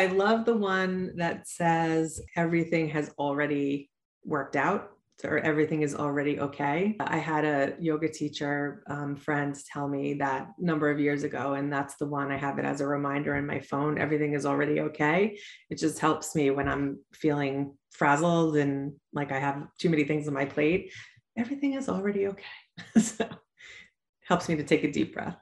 I love the one that says everything has already worked out or everything is already okay. I had a yoga teacher um, friend tell me that number of years ago, and that's the one I have it as a reminder in my phone. Everything is already okay. It just helps me when I'm feeling frazzled and like I have too many things on my plate. Everything is already okay. so helps me to take a deep breath.